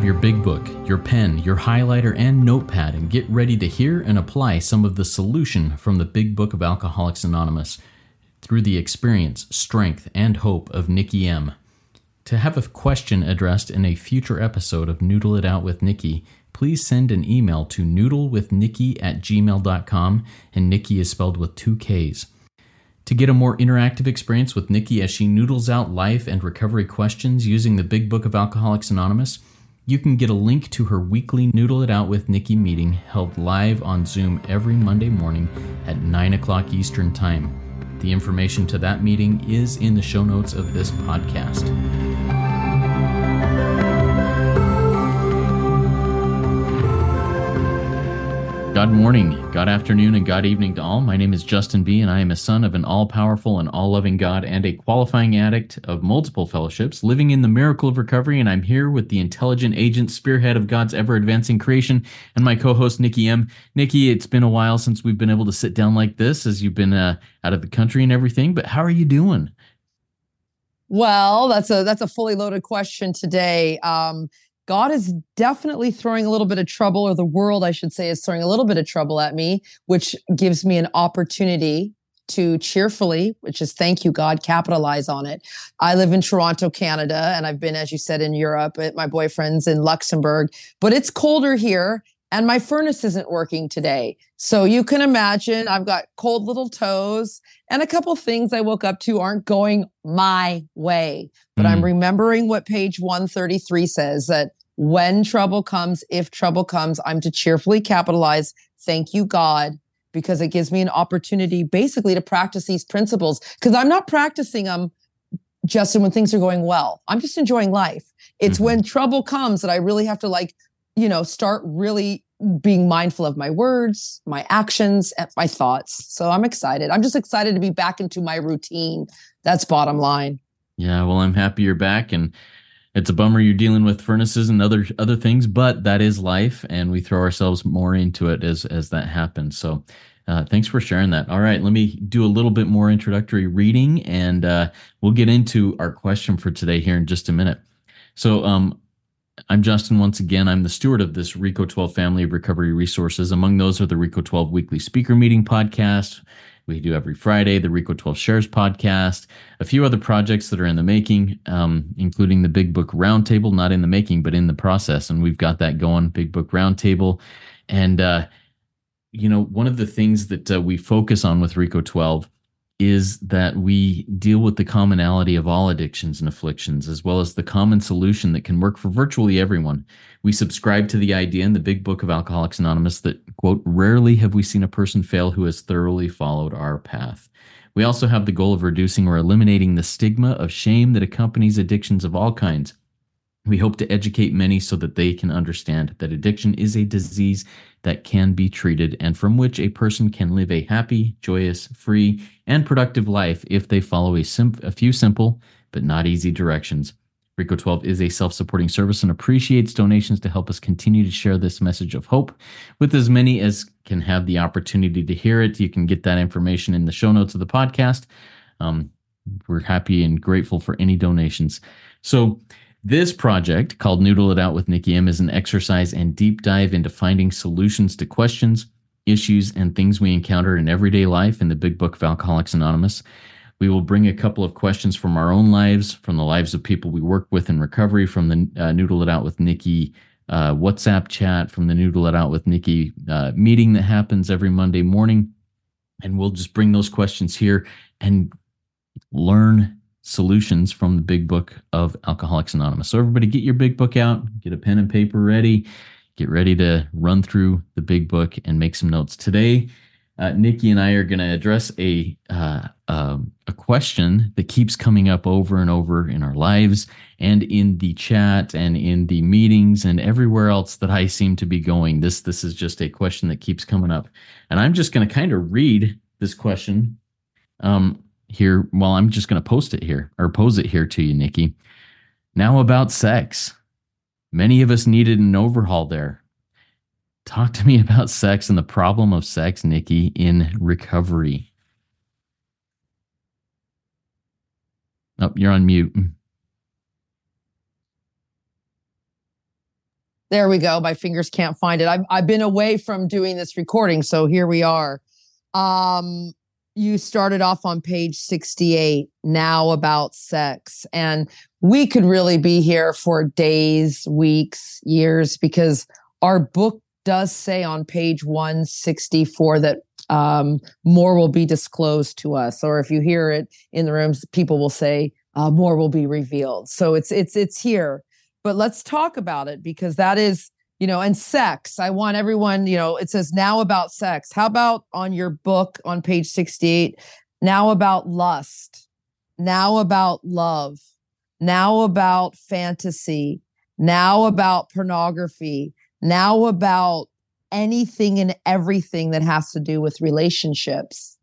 grab your big book, your pen, your highlighter, and notepad and get ready to hear and apply some of the solution from the Big Book of Alcoholics Anonymous through the experience, strength, and hope of Nikki M. To have a question addressed in a future episode of Noodle It Out with Nikki, please send an email to noodlewithnikki at gmail.com, and Nikki is spelled with two Ks. To get a more interactive experience with Nikki as she noodles out life and recovery questions using the Big Book of Alcoholics Anonymous, you can get a link to her weekly Noodle It Out with Nikki meeting held live on Zoom every Monday morning at 9 o'clock Eastern Time. The information to that meeting is in the show notes of this podcast. God morning, God afternoon, and God evening to all. My name is Justin B., and I am a son of an all powerful and all loving God and a qualifying addict of multiple fellowships, living in the miracle of recovery. And I'm here with the intelligent agent, spearhead of God's ever advancing creation, and my co host, Nikki M. Nikki, it's been a while since we've been able to sit down like this as you've been uh, out of the country and everything, but how are you doing? Well, that's a that's a fully loaded question today. Um, God is definitely throwing a little bit of trouble, or the world, I should say, is throwing a little bit of trouble at me, which gives me an opportunity to cheerfully, which is thank you, God, capitalize on it. I live in Toronto, Canada, and I've been, as you said, in Europe. My boyfriend's in Luxembourg, but it's colder here and my furnace isn't working today. So you can imagine I've got cold little toes and a couple things I woke up to aren't going my way. But mm. I'm remembering what page 133 says that when trouble comes, if trouble comes, I'm to cheerfully capitalize. Thank you, God, because it gives me an opportunity basically to practice these principles because I'm not practicing them just when things are going well. I'm just enjoying life. It's mm-hmm. when trouble comes that I really have to like, you know, start really being mindful of my words, my actions, and my thoughts. So I'm excited. I'm just excited to be back into my routine. That's bottom line. Yeah, well, I'm happy you're back and it's a bummer you're dealing with furnaces and other other things, but that is life, and we throw ourselves more into it as as that happens. So, uh, thanks for sharing that. All right, let me do a little bit more introductory reading, and uh, we'll get into our question for today here in just a minute. So, um, I'm Justin once again. I'm the steward of this Reco12 family of recovery resources. Among those are the Reco12 weekly speaker meeting podcast, we do every Friday, the Reco12 Shares podcast, a few other projects that are in the making, um, including the Big Book Roundtable, not in the making, but in the process. And we've got that going, Big Book Roundtable. And, uh, you know, one of the things that uh, we focus on with RICO 12 is that we deal with the commonality of all addictions and afflictions, as well as the common solution that can work for virtually everyone. We subscribe to the idea in the big book of Alcoholics Anonymous that, quote, rarely have we seen a person fail who has thoroughly followed our path. We also have the goal of reducing or eliminating the stigma of shame that accompanies addictions of all kinds. We hope to educate many so that they can understand that addiction is a disease that can be treated and from which a person can live a happy, joyous, free, and productive life if they follow a, sim- a few simple but not easy directions. Reco12 is a self supporting service and appreciates donations to help us continue to share this message of hope with as many as can have the opportunity to hear it. You can get that information in the show notes of the podcast. Um, we're happy and grateful for any donations. So, this project, called Noodle It Out with Nikki M, is an exercise and deep dive into finding solutions to questions, issues, and things we encounter in everyday life in the Big Book of Alcoholics Anonymous. We will bring a couple of questions from our own lives, from the lives of people we work with in recovery, from the uh, Noodle It Out with Nikki uh, WhatsApp chat, from the Noodle It Out with Nikki uh, meeting that happens every Monday morning. And we'll just bring those questions here and learn solutions from the big book of Alcoholics Anonymous. So, everybody, get your big book out, get a pen and paper ready, get ready to run through the big book and make some notes. Today, uh, Nikki and I are going to address a uh, um, a question that keeps coming up over and over in our lives and in the chat and in the meetings and everywhere else that I seem to be going. This this is just a question that keeps coming up, and I'm just going to kind of read this question. Um, here. Well, I'm just going to post it here or pose it here to you, Nikki. Now about sex. Many of us needed an overhaul there. Talk to me about sex and the problem of sex, Nikki, in recovery. Oh, you're on mute. There we go. My fingers can't find it. I've I've been away from doing this recording, so here we are. Um, you started off on page 68 now about sex and we could really be here for days weeks years because our book does say on page 164 that um, more will be disclosed to us or if you hear it in the rooms people will say uh, more will be revealed. So it's it's it's here. But let's talk about it because that is you know and sex i want everyone you know it says now about sex. How about on your book on page 68 now about lust. Now about love. Now about fantasy. Now about pornography now about anything and everything that has to do with relationships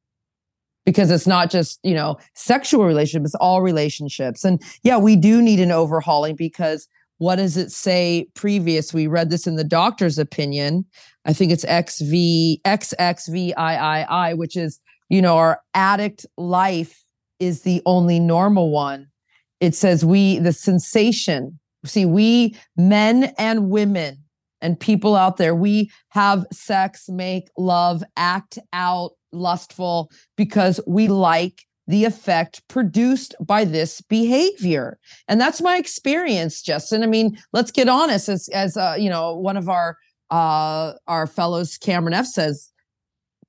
because it's not just you know sexual relationships all relationships and yeah we do need an overhauling because what does it say previous? We read this in the doctor's opinion. I think it's XV, XXVIII, which is, you know, our addict life is the only normal one. It says we, the sensation, see, we men and women and people out there, we have sex, make love, act out lustful because we like the effect produced by this behavior. And that's my experience justin. I mean let's get honest as as uh, you know one of our uh our fellows cameron f says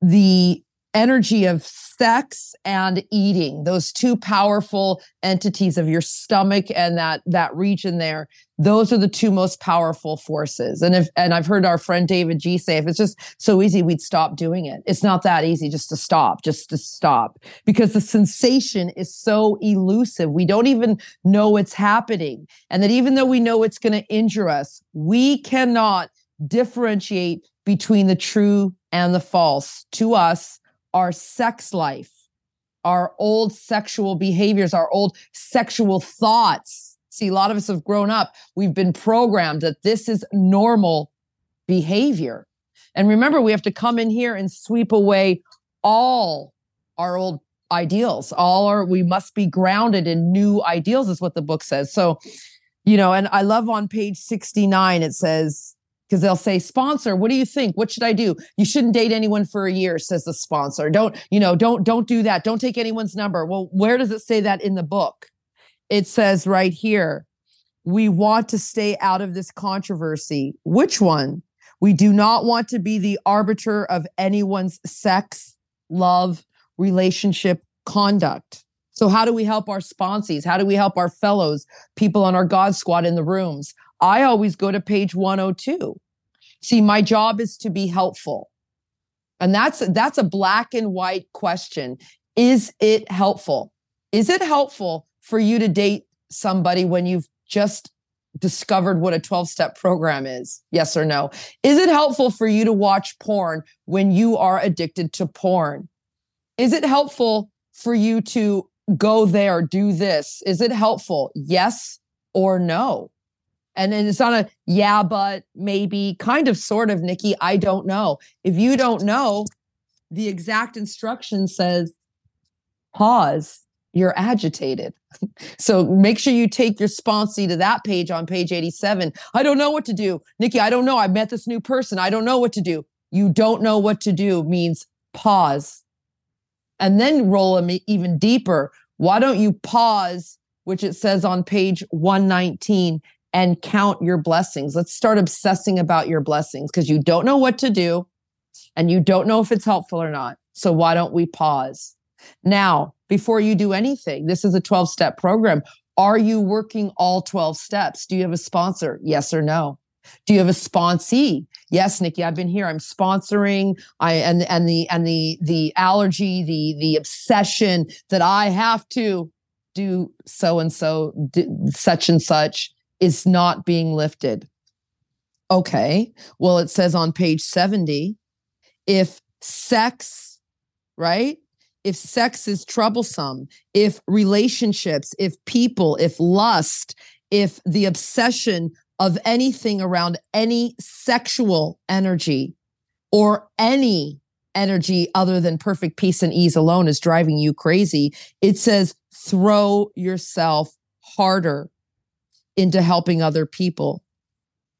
the energy of sex and eating those two powerful entities of your stomach and that that region there. Those are the two most powerful forces. And if and i've heard our friend david g say if it's just so easy we'd stop doing it. It's not that easy just to stop just to stop because the sensation is so elusive. We don't even know it's happening. And that even though we know it's going to injure us we cannot differentiate between the true and the false. To us our sex life, our old sexual behaviors, our old sexual thoughts. See, a lot of us have grown up, we've been programmed that this is normal behavior. And remember, we have to come in here and sweep away all our old ideals. All our, we must be grounded in new ideals, is what the book says. So, you know, and I love on page 69, it says, because they'll say sponsor what do you think? What should i do? You shouldn't date anyone for a year says the sponsor. Don't you know don't don't do that. Don't take anyone's number. Well where does it say that in the book? It says right here we want to stay out of this controversy. Which one? We do not want to be the arbiter of anyone's sex love relationship conduct. So how do we help our sponsees? How do we help our fellows people on our god squad in the rooms I always go to page 102. See, my job is to be helpful. And that's that's a black and white question. Is it helpful? Is it helpful for you to date somebody when you've just discovered what a 12 step program is? Yes or no? Is it helpful for you to watch porn when you are addicted to porn? Is it helpful for you to go there, do this? Is it helpful? Yes or no? And then it's on a yeah, but maybe kind of sort of, Nikki. I don't know. If you don't know, the exact instruction says pause, you're agitated. so make sure you take your sponsee to that page on page 87. I don't know what to do. Nikki, I don't know. I met this new person. I don't know what to do. You don't know what to do means pause and then roll them even deeper. Why don't you pause, which it says on page 119, and count your blessings. Let's start obsessing about your blessings because you don't know what to do and you don't know if it's helpful or not. So why don't we pause? Now, before you do anything, this is a 12 step program. Are you working all 12 steps? Do you have a sponsor? Yes or no? Do you have a sponsee? Yes, Nikki, I've been here. I'm sponsoring. I and and the and the the allergy, the the obsession that I have to do so and so, such and such is not being lifted. Okay. Well, it says on page 70 if sex, right? If sex is troublesome, if relationships, if people, if lust, if the obsession of anything around any sexual energy or any energy other than perfect peace and ease alone is driving you crazy, it says throw yourself harder into helping other people.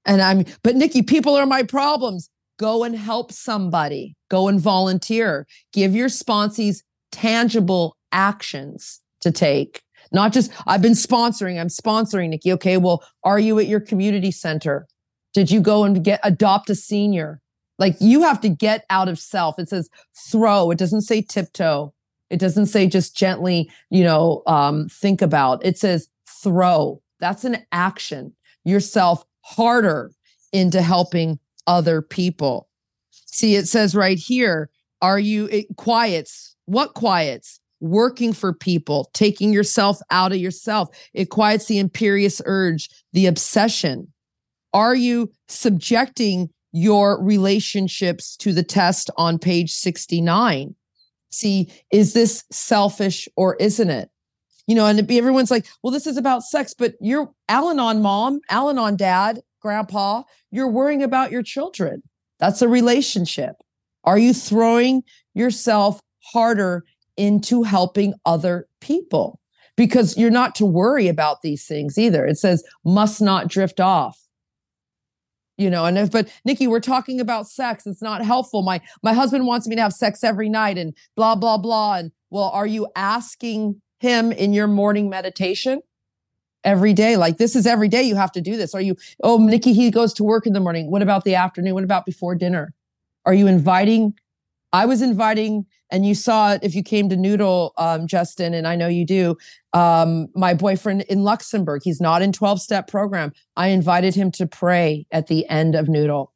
And I'm, but Nikki, people are my problems. Go and help somebody. Go and volunteer. Give your sponsees tangible actions to take. Not just, I've been sponsoring, I'm sponsoring, Nikki. Okay, well, are you at your community center? Did you go and get adopt a senior? Like you have to get out of self. It says throw. It doesn't say tiptoe. It doesn't say just gently, you know, um, think about. It says throw. That's an action. Yourself harder into helping other people. See, it says right here, are you it quiets? What quiets? Working for people, taking yourself out of yourself. It quiets the imperious urge, the obsession. Are you subjecting your relationships to the test on page 69? See, is this selfish or isn't it? You know, and everyone's like, well, this is about sex, but you're Al Anon mom, Al Anon dad, grandpa, you're worrying about your children. That's a relationship. Are you throwing yourself harder into helping other people? Because you're not to worry about these things either. It says, must not drift off you know and if but nikki we're talking about sex it's not helpful my my husband wants me to have sex every night and blah blah blah and well are you asking him in your morning meditation every day like this is every day you have to do this are you oh nikki he goes to work in the morning what about the afternoon what about before dinner are you inviting i was inviting and you saw it if you came to Noodle, um, Justin, and I know you do. Um, my boyfriend in Luxembourg, he's not in 12 step program. I invited him to pray at the end of Noodle.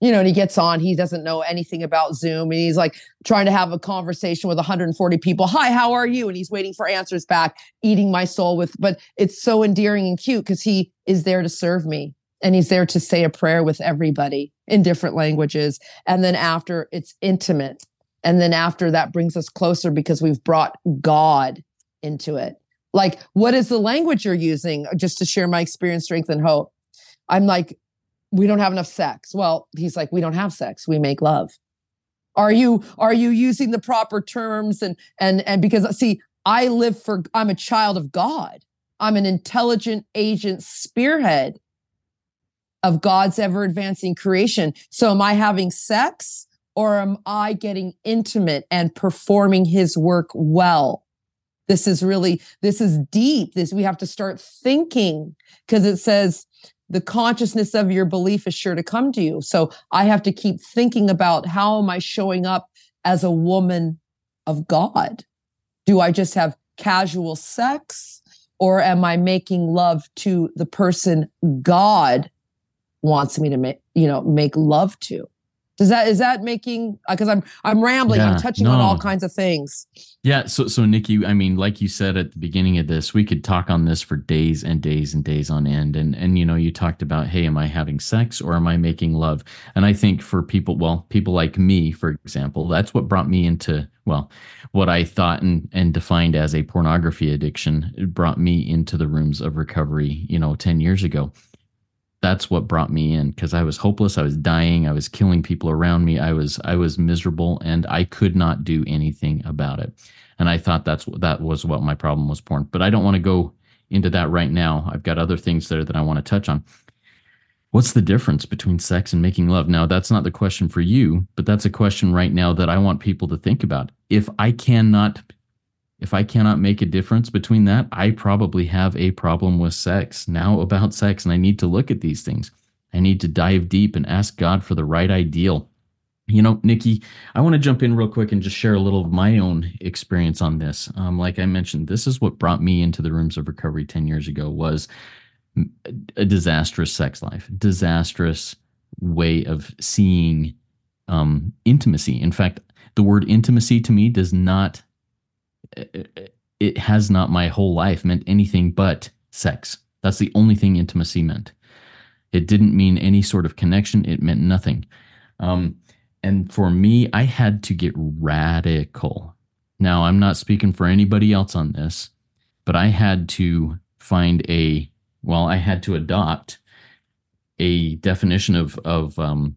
You know, and he gets on, he doesn't know anything about Zoom, and he's like trying to have a conversation with 140 people. Hi, how are you? And he's waiting for answers back, eating my soul with, but it's so endearing and cute because he is there to serve me and he's there to say a prayer with everybody in different languages. And then after it's intimate and then after that brings us closer because we've brought God into it. Like, what is the language you're using? Just to share my experience, strength, and hope. I'm like, we don't have enough sex. Well, he's like, we don't have sex. We make love. Are you are you using the proper terms and and and because see, I live for I'm a child of God. I'm an intelligent agent spearhead of God's ever advancing creation. So am I having sex? or am I getting intimate and performing his work well? This is really, this is deep. This we have to start thinking because it says the consciousness of your belief is sure to come to you. So I have to keep thinking about how am I showing up as a woman of God? Do I just have casual sex or am I making love to the person God wants me to make, you know, make love to? Does that is that making because uh, I'm I'm rambling, yeah, I'm touching no. on all kinds of things. Yeah, so so Nikki, I mean, like you said at the beginning of this, we could talk on this for days and days and days on end. And and you know, you talked about, hey, am I having sex or am I making love? And I think for people, well, people like me, for example, that's what brought me into well, what I thought and and defined as a pornography addiction. It brought me into the rooms of recovery, you know, 10 years ago that's what brought me in because I was hopeless. I was dying. I was killing people around me. I was I was miserable, and I could not do anything about it. And I thought that's that was what my problem was porn. But I don't want to go into that right now. I've got other things there that I want to touch on. What's the difference between sex and making love? Now, that's not the question for you, but that's a question right now that I want people to think about. If I cannot if I cannot make a difference between that, I probably have a problem with sex now about sex, and I need to look at these things. I need to dive deep and ask God for the right ideal. You know, Nikki, I want to jump in real quick and just share a little of my own experience on this. Um, like I mentioned, this is what brought me into the rooms of recovery 10 years ago was a disastrous sex life, disastrous way of seeing um, intimacy. In fact, the word intimacy to me does not it has not my whole life meant anything but sex. That's the only thing intimacy meant. It didn't mean any sort of connection. It meant nothing. Um, and for me, I had to get radical. Now, I'm not speaking for anybody else on this, but I had to find a, well, I had to adopt a definition of, of, um,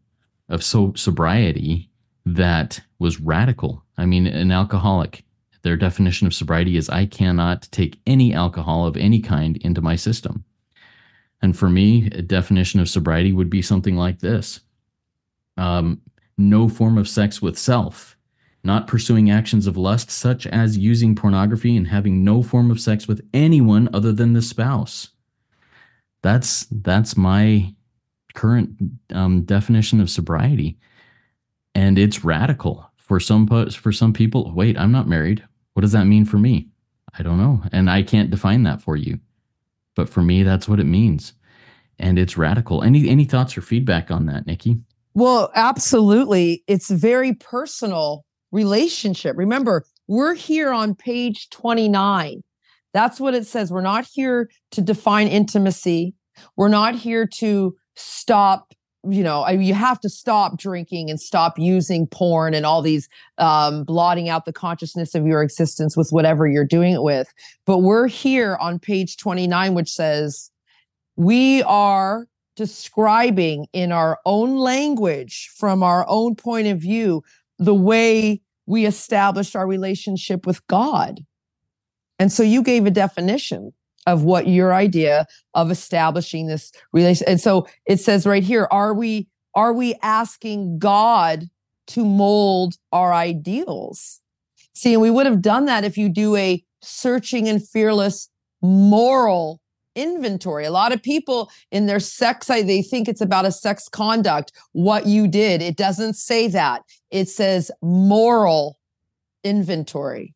of so, sobriety that was radical. I mean, an alcoholic their definition of sobriety is I cannot take any alcohol of any kind into my system. And for me, a definition of sobriety would be something like this um, no form of sex with self, not pursuing actions of lust, such as using pornography and having no form of sex with anyone other than the spouse. That's that's my current um, definition of sobriety, and it's radical for some for some people. Wait, I'm not married. What does that mean for me? I don't know, and I can't define that for you. But for me, that's what it means, and it's radical. Any any thoughts or feedback on that, Nikki? Well, absolutely. It's very personal relationship. Remember, we're here on page 29. That's what it says. We're not here to define intimacy. We're not here to stop you know you have to stop drinking and stop using porn and all these um, blotting out the consciousness of your existence with whatever you're doing it with. But we're here on page 29 which says we are describing in our own language from our own point of view the way we established our relationship with god. And so you gave a definition of what your idea of establishing this relation and so it says right here are we are we asking god to mold our ideals? See and we would have done that if you do a searching and fearless moral inventory. A lot of people in their sex they think it's about a sex conduct what you did. It doesn't say that. It says moral inventory.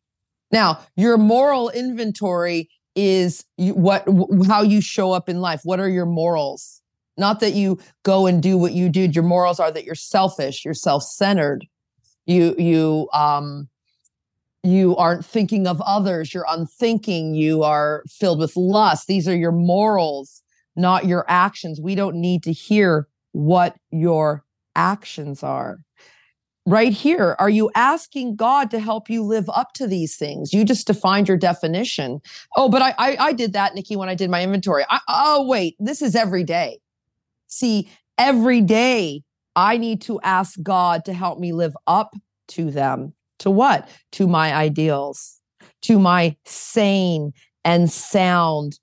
Now your moral inventory is what how you show up in life. What are your morals? Not that you go and do what you did your morals are that you're selfish you're self-centered. You you um you aren't thinking of others. You're unthinking. You are filled with lust. These are your morals not your actions. We don't need to hear what your actions are right here. Are you asking god to help you live up to these things? You just defined your definition. Oh but i i, I did that nikki when i did my inventory. I, oh wait this is every day. See every day i need to ask god to help me live up to them. To what? To my ideals. To my sane and sound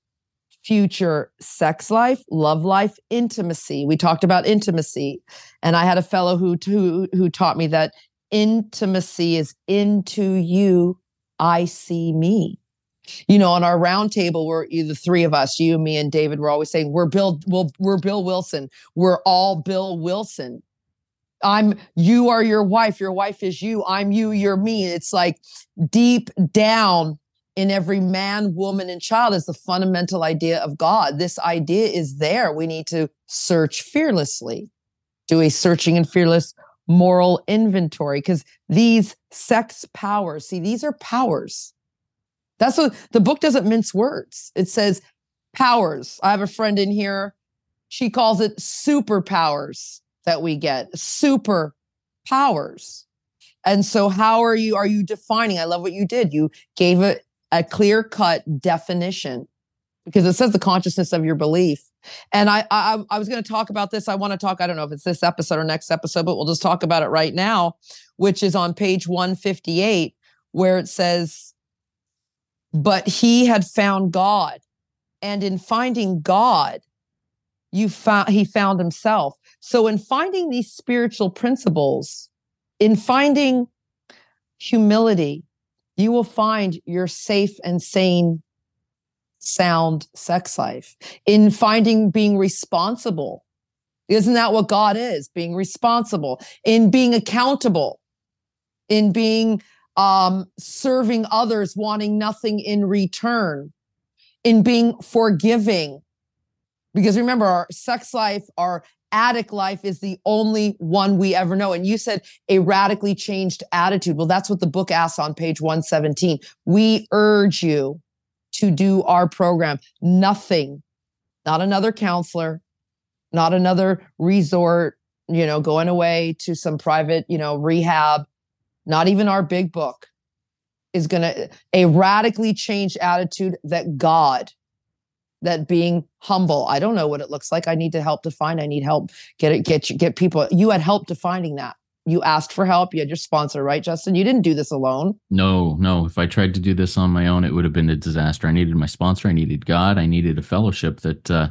future sex life, love life, intimacy. We talked about intimacy. And I had a fellow who who, who taught me that intimacy is into you, I see me. You know, on our roundtable, we're the three of us, you, me, and David. We're always saying we're Bill. We'll, we're Bill Wilson. We're all Bill Wilson. I'm. You are your wife. Your wife is you. I'm you. You're me. It's like deep down in every man, woman, and child is the fundamental idea of God. This idea is there. We need to search fearlessly, do a searching and fearless moral inventory because these sex powers, see, these are powers. That's what the book doesn't mince words. It says powers. I have a friend in here. She calls it superpowers that we get, super powers. And so how are you are you defining? I love what you did. You gave it a clear cut definition because it says the consciousness of your belief. And I, I, I was going to talk about this. I want to talk. I don't know if it's this episode or next episode, but we'll just talk about it right now, which is on page 158, where it says, "But he had found God, and in finding God, you found he found himself." So, in finding these spiritual principles, in finding humility, you will find your safe and sane, sound sex life in finding being responsible. Isn't that what God is? Being responsible, in being accountable, in being um, serving others, wanting nothing in return, in being forgiving. Because remember, our sex life, our addict life is the only one we ever know. And you said a radically changed attitude. Well, that's what the book asks on page 117. We urge you to do our program. Nothing, not another counselor, not another resort, you know, going away to some private, you know, rehab, not even our big book is going to, a radically changed attitude that God that being humble. I don't know what it looks like. I need to help define i need help get it get you get people you had help defining that. You asked for help you had your sponsor right justin? You didn't do this alone. No no. If i tried to do this on my own it would have been a disaster. I needed my sponsor i needed god i needed a fellowship that uh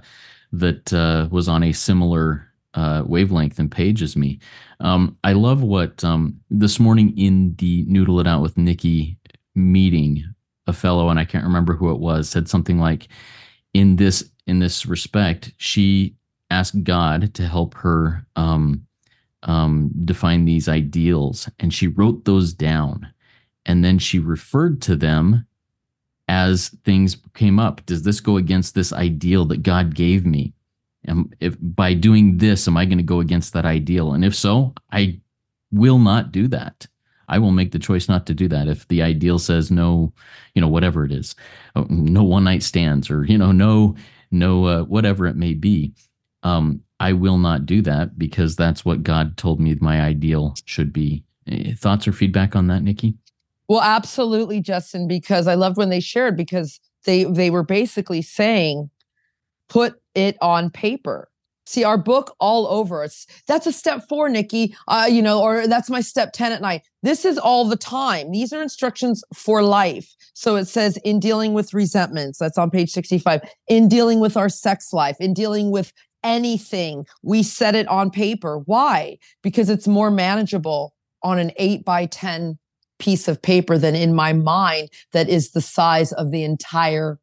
that uh, was on a similar uh, wavelength and page as me. Um, I love what um, this morning in the Noodle It Out with Nikki meeting, a fellow, and I can't remember who it was, said something like, "In this in this respect, she asked God to help her um, um, define these ideals, and she wrote those down, and then she referred to them." As things came up, does this go against this ideal that God gave me? And if by doing this, am I going to go against that ideal? And if so, I will not do that. I will make the choice not to do that. If the ideal says no, you know, whatever it is, oh, no one night stands or, you know, no, no, uh, whatever it may be, um, I will not do that because that's what God told me my ideal should be. Eh, thoughts or feedback on that, Nikki? Well, absolutely, Justin, because I loved when they shared because they they were basically saying put it on paper. See our book all over us. That's a step four, Nikki. Uh, you know, or that's my step 10 at night. This is all the time. These are instructions for life. So it says in dealing with resentments, that's on page 65, in dealing with our sex life, in dealing with anything, we set it on paper. Why? Because it's more manageable on an eight by 10 piece of paper than in my mind that is the size of the entire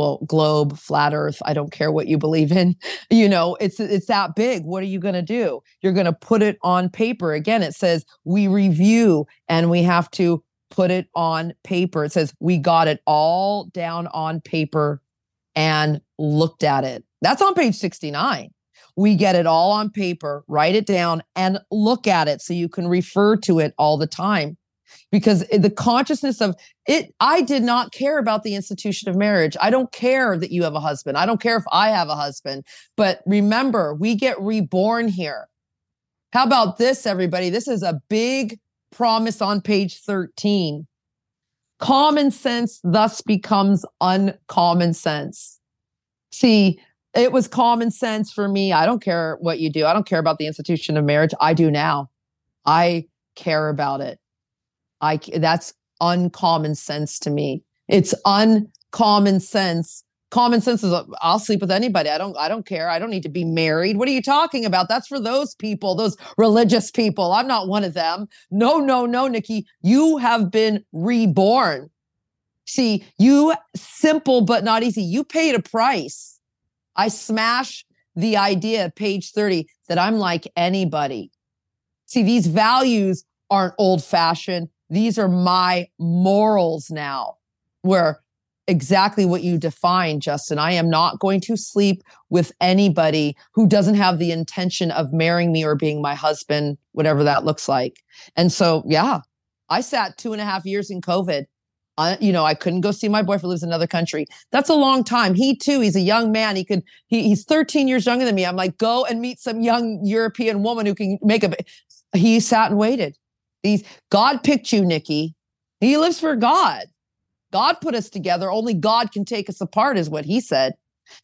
well globe flat earth i don't care what you believe in you know it's it's that big what are you going to do? You're going to put it on paper. Again it says we review and we have to put it on paper. It says we got it all down on paper and looked at it. That's on page 69 we get it all on paper write it down and look at it so you can refer to it all the time because the consciousness of it i did not care about the institution of marriage. I don't care that you have a husband. I don't care if i have a husband. But remember we get reborn here. How about this everybody? This is a big promise on page 13 common sense thus becomes uncommon sense. See it was common sense for me. I don't care what you do. I don't care about the institution of marriage. I do now. I care about it I that's uncommon sense to me. It's uncommon sense. Common sense is uh, I'll sleep with anybody. I don't I don't care. I don't need to be married. What are you talking about? That's for those people, those religious people. I'm not one of them. No, no, no, Nikki. You have been reborn. See, you simple but not easy. You paid a price. I smash the idea, page 30, that I'm like anybody. See, these values aren't old fashioned these are my morals now, where exactly what you define, Justin. I am not going to sleep with anybody who doesn't have the intention of marrying me or being my husband, whatever that looks like. And so, yeah, I sat two and a half years in COVID. I, you know, I couldn't go see my boyfriend lives in another country. That's a long time. He too, he's a young man. He could, he, he's 13 years younger than me. I'm like, go and meet some young European woman who can make a. He sat and waited. These God picked you, Nikki. He lives for God. God put us together. Only God can take us apart, is what he said.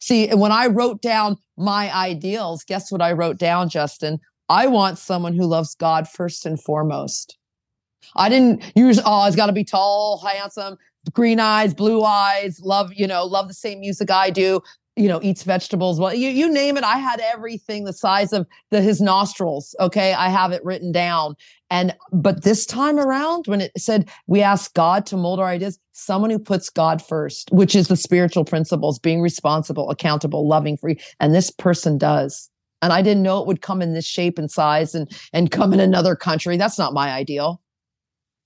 See, when I wrote down my ideals, guess what I wrote down, Justin? I want someone who loves God first and foremost. I didn't use, oh, it's got to be tall, handsome, green eyes, blue eyes, love, you know, love the same music I do you know eats vegetables well you, you name it i had everything the size of the his nostrils okay? I have it written down. And but this time around when it said we ask god to mold our ideas someone who puts god first which is the spiritual principles being responsible accountable loving free and this person does. And i didn't know it would come in this shape and size and and come in another country. That's not my ideal.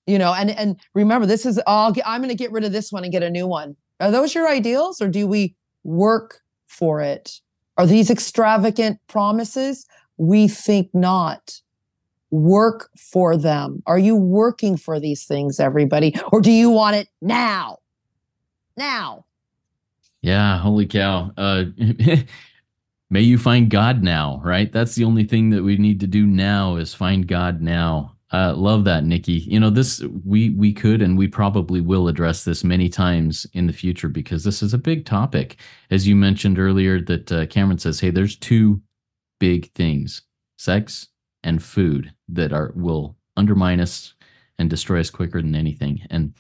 You know and and remember this is oh, all i'm going to get rid of this one and get a new one. Are those your ideals or do we work for it. Are these extravagant promises? We think not. Work for them. Are you working for these things, everybody? Or do you want it now? Now. Yeah, holy cow. Uh, may you find God now, right? That's the only thing that we need to do now is find God now. Uh, love that, Nikki. You know, this we we could and we probably will address this many times in the future because this is a big topic. As you mentioned earlier, that uh, Cameron says, "Hey, there's two big things: sex and food that are will undermine us and destroy us quicker than anything." And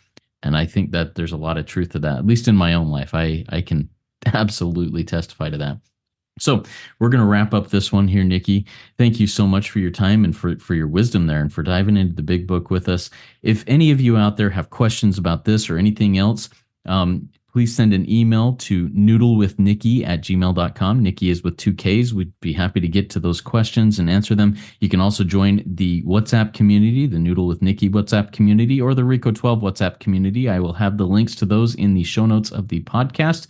and I think that there's a lot of truth to that. At least in my own life, I I can absolutely testify to that. So we're going to wrap up this one here, Nikki. Thank you so much for your time and for, for your wisdom there and for diving into the big book with us. If any of you out there have questions about this or anything else, um, please send an email to noodlewithnikki at gmail.com. Nikki is with two Ks. We'd be happy to get to those questions and answer them. You can also join the WhatsApp community, the Noodle with Nikki WhatsApp community, or the Reco12 WhatsApp community. I will have the links to those in the show notes of the podcast.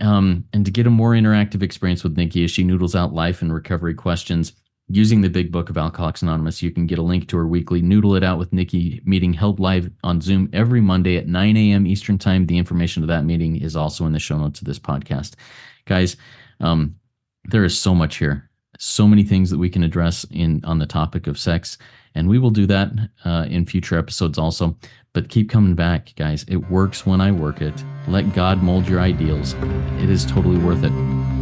Um, and to get a more interactive experience with Nikki as she noodles out life and recovery questions, Using the big book of Alcoholics Anonymous, you can get a link to her weekly Noodle It Out with Nikki meeting held live on Zoom every Monday at 9 a.m. Eastern Time. The information to that meeting is also in the show notes of this podcast. Guys, um, there is so much here, so many things that we can address in on the topic of sex, and we will do that uh, in future episodes also. But keep coming back, guys. It works when I work it. Let God mold your ideals. It is totally worth it.